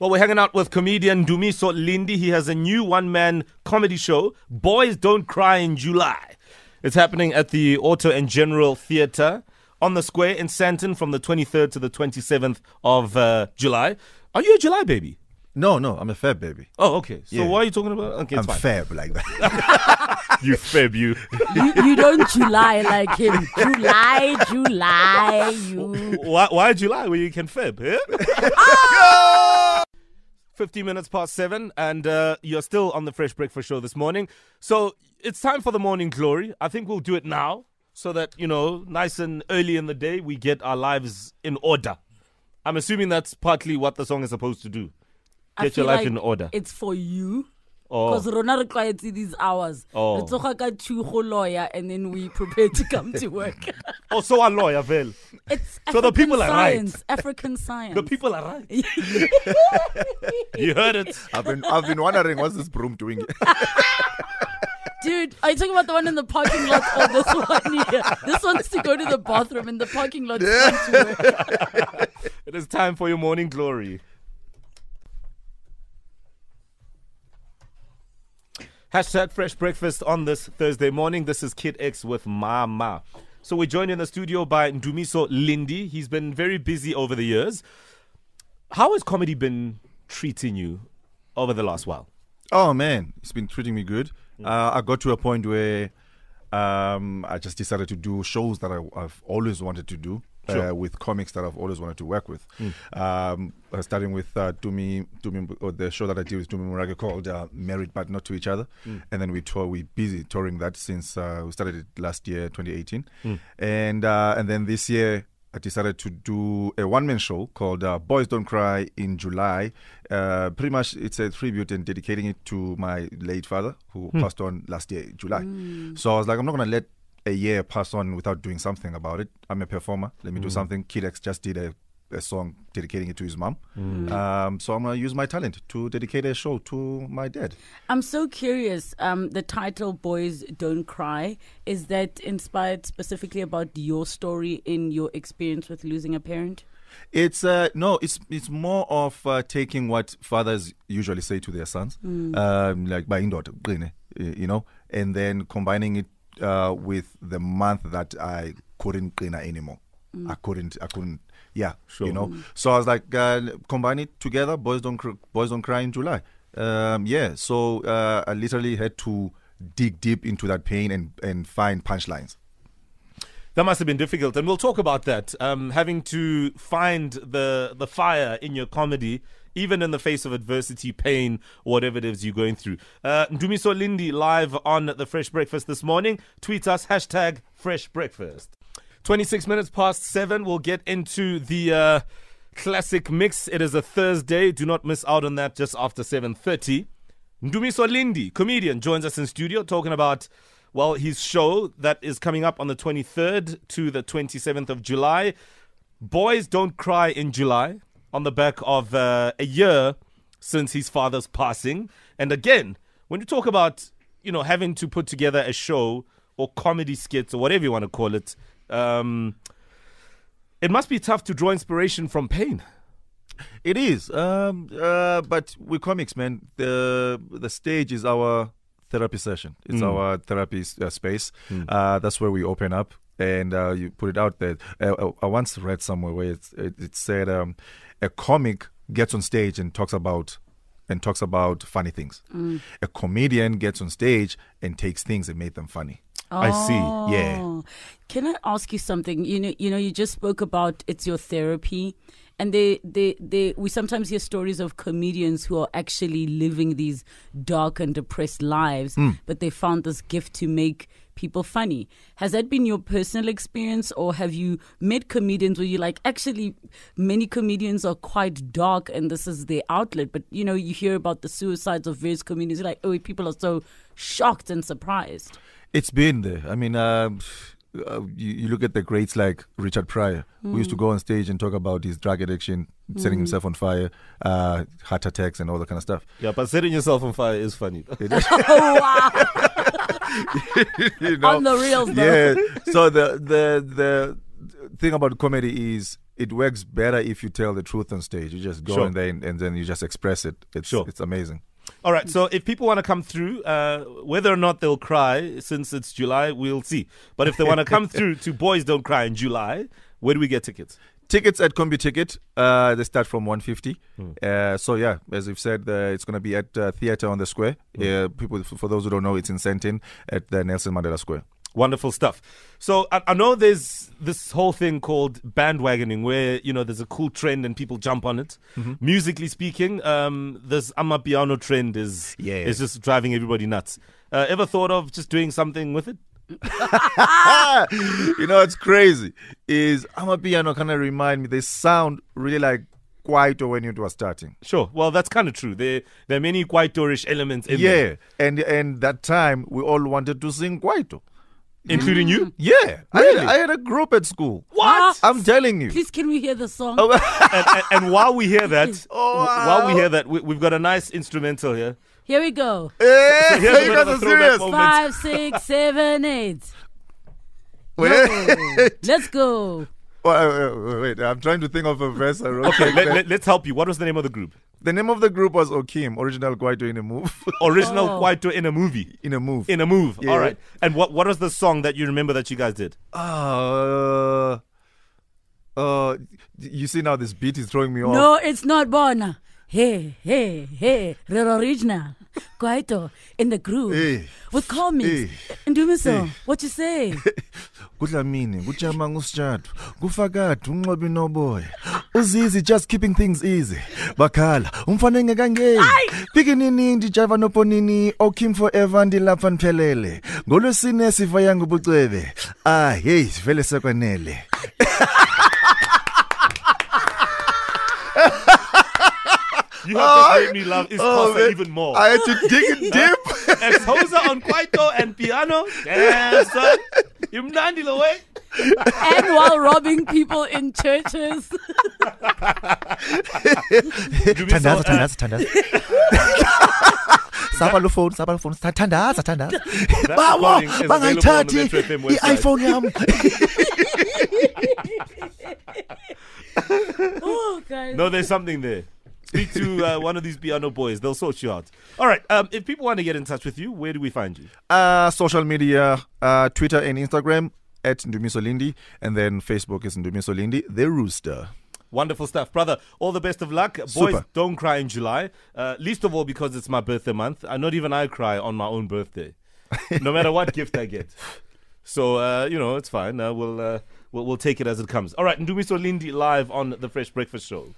Well, we're hanging out with comedian Ndumiso Lindi. He has a new one man comedy show, Boys Don't Cry in July. It's happening at the Auto and General Theatre on the square in Sandton from the 23rd to the 27th of uh, July. Are you a July baby? No, no, I'm a Feb baby. Oh, okay. So Yeah. why are you talking about? Okay, it's I'm fine. Feb like that. You Feb, you. you, you don't July like him. July, July, you. why, why July when you can Feb? Yeah? 15 minutes past seven, and uh, you're still on the Fresh Breakfast Show this morning. So it's time for the morning glory. I think we'll do it now so that, you know, nice and early in the day, we get our lives in order. I'm assuming that's partly what the song is supposed to do. Get your life like in order. It's for you. Oh. Because Rona requires these hours. Oh. Re tsoga ka two go lawyer and then we prepare to come to work. Oh, so a lawyer, Vel. It's So the African people are right. African science. The people are right. you heard it. I've been I've been wondering what's this broom doing. Dude, are you talking about the one in the parking lot or this one here? This one's to go to the bathroom in the parking lot. Yeah. It is time for your morning glory. Hashtag fresh breakfast on this Thursday morning. This is Kid X with Mama. So we're joined in the studio by Ndumiso Lindi. He's been very busy over the years. How has comedy been treating you over the last while? oh man, it's been treating me good. Uh, I got to a point where um, I just decided to do shows that I, I've always wanted to do. Sure. Uh, with comics that I've always wanted to work with, um, uh, starting with uh, Dumi, Dumi, or the show that I did with Dumi Murage called uh, "Married but Not to Each Other," and then we tour. We busy touring that since uh, we started it last year, 2018, and uh, and then this year I decided to do a one man show called uh, Boys Don't Cry in July. Uh, pretty much, it's a tribute and dedicating it to my late father who passed on last year, July. So I was like, I'm not going to let a year pass on without doing something about it. I'm a performer. Let me do something. Kid X just did a, a song dedicating it to his mom. Um, so I'm going to use my talent to dedicate a show to my dad. I'm so curious. Um, the title "Boys Don't Cry" is that inspired specifically about your story in your experience with losing a parent? It's uh, no, it's it's more of uh, taking what fathers usually say to their sons, um, like by indoor, you know, and then combining it uh, with the month that I couldn't clean anymore. I couldn't, I couldn't, yeah, Sure. you know. So I was like, uh, combine it together. Boys don't, cr- boys don't cry in July. Um, yeah, so uh, I literally had to dig deep into that pain and and find punchlines. That must have been difficult, and we'll talk about that. Um, having to find the the fire in your comedy, even in the face of adversity, pain, whatever it is you're going through. Uh, Ndumiso Lindi live on the Fresh Breakfast this morning. Tweet us hashtag Fresh Breakfast. Twenty six minutes past seven. We'll get into the uh, classic mix. It is a Thursday. Do not miss out on that. Just after seven thirty. Ndumiso Lindi, comedian, joins us in studio talking about, well, his show that is coming up on the 23rd to the 27th of July. Boys Don't Cry in July, on the back of uh, a year since his father's passing. And again, when you talk about, you know, having to put together a show or comedy skits or whatever you want to call it, um, it must be tough to draw inspiration from pain. It is, um, uh, but with comics, man, the the stage is our therapy session. It's our therapy uh, space. Uh, that's where we open up and uh, you put it out there. Uh, I once read somewhere where it's, it, it said um, a comic gets on stage and talks about and talks about funny things. A comedian gets on stage and takes things and make them funny. I see. Yeah. Oh. Can I ask you something? You know, you know, you just spoke about it's your therapy, and they, they, they. We sometimes hear stories of comedians who are actually living these dark and depressed lives, hmm. but they found this gift to make people funny. Has that been your personal experience, or have you met comedians where you like actually many comedians are quite dark and this is their outlet? But you know, you hear about the suicides of various comedians, you're like, oh, people are so shocked and surprised. It's been there. I mean, um, uh, you, you look at the greats like Richard Pryor, who used to go on stage and talk about his drug addiction, setting himself on fire, uh, heart attacks, and all that kind of stuff. Yeah, but setting yourself on fire is funny. oh wow! you know? On the reels, though. Yeah. So the the the thing about comedy is it works better if you tell the truth on stage. You just go Sure. in there and, and then you just express it. It's Sure. it's amazing. All right, so if people want to come through, uh, whether or not they'll cry, since it's July, we'll see. But if they want to come through to Boys Don't Cry in July, where do we get tickets? Tickets at Computicket, uh, they start from 150. Hmm. Uh, so yeah, as we've said, uh, it's going to be at uh, Theatre on the Square. Uh, people, for those who don't know, it's in Sandton at the Nelson Mandela Square. Wonderful stuff. So I, I know there's this whole thing called bandwagoning, where you know there's a cool trend and people jump on it. Musically speaking, um, this Amapiano trend is Yeah. is just driving everybody nuts. Uh, ever thought of just doing something with it? you know what's crazy is Amapiano kind of remind me. They sound really like Kwaito when it was starting. Sure. Well, that's kind of true. There there are many Kwaito-ish elements in yeah, there, and and that time we all wanted to sing Kwaito. Including you. Mm. Yeah, Really? I, had, I had a group at school. What? I'm telling you. Please, can we hear the song? Oh, and, and, and while we hear that, Oh, while we hear that, we, we've got a nice instrumental here. Here we go. Hey, here's a you bit guys of a are throwback serious. moment. Five, six, seven, eight. Wait, Let's go. wait, wait, wait, I'm trying to think of a verse I wrote. Okay, back let, then. let, let's help you. What was the name of the group? The name of the group was Okim, original Kwaito in a move. Original Oh. Kwaito in a movie. in a move. In a move. Yeah. All right. And what what was the song that you remember that you guys did? Uh, uh, you see now this beat is throwing me off. No, it's not Bona. Hey, hey, hey, real original. Kwaito in the groove Hey. with comics. Hey. And do me so. Hey. What you say? kudlamini kujama ngusijatu kufakade unqobi noboya uzizi just keeping things easy bakhala umfana engekangeni pikinini ndijava noponini okim forever ndilapha ndiphelele ngolwesine siva yangu bucwebe ah hey vele sekwenele You have to make me love is Oh, man. even more. I had to dig it deep Exposa on Kwaito and piano. Damn, son. Imnandi way. and while robbing people in churches. Eh? thandaza thandaza thandaza saba lo phone saba lo phone thandaza thandaza bawa recording is the bangayithathi Metro FM website. i-iphone yami oh, guys. No, there's something there. Speak to uh, one of these piano boys. They'll sort you out. All right. Um, if people want to get in touch with you, where do we find you? uh, social media, uh, Twitter and Instagram at Ndumiso Lindi, and then Facebook is Ndumiso Lindi, the rooster. Wonderful stuff, brother. All the best of luck. Boys, Super. don't cry in July. Uh, least of all because it's my birthday month. I not even I cry on my own birthday, no matter what gift I get. So uh, you know it's fine. Uh, we'll, uh, we'll we'll take it as it comes. All right, Ndumiso Lindi live on the Fresh Breakfast Show.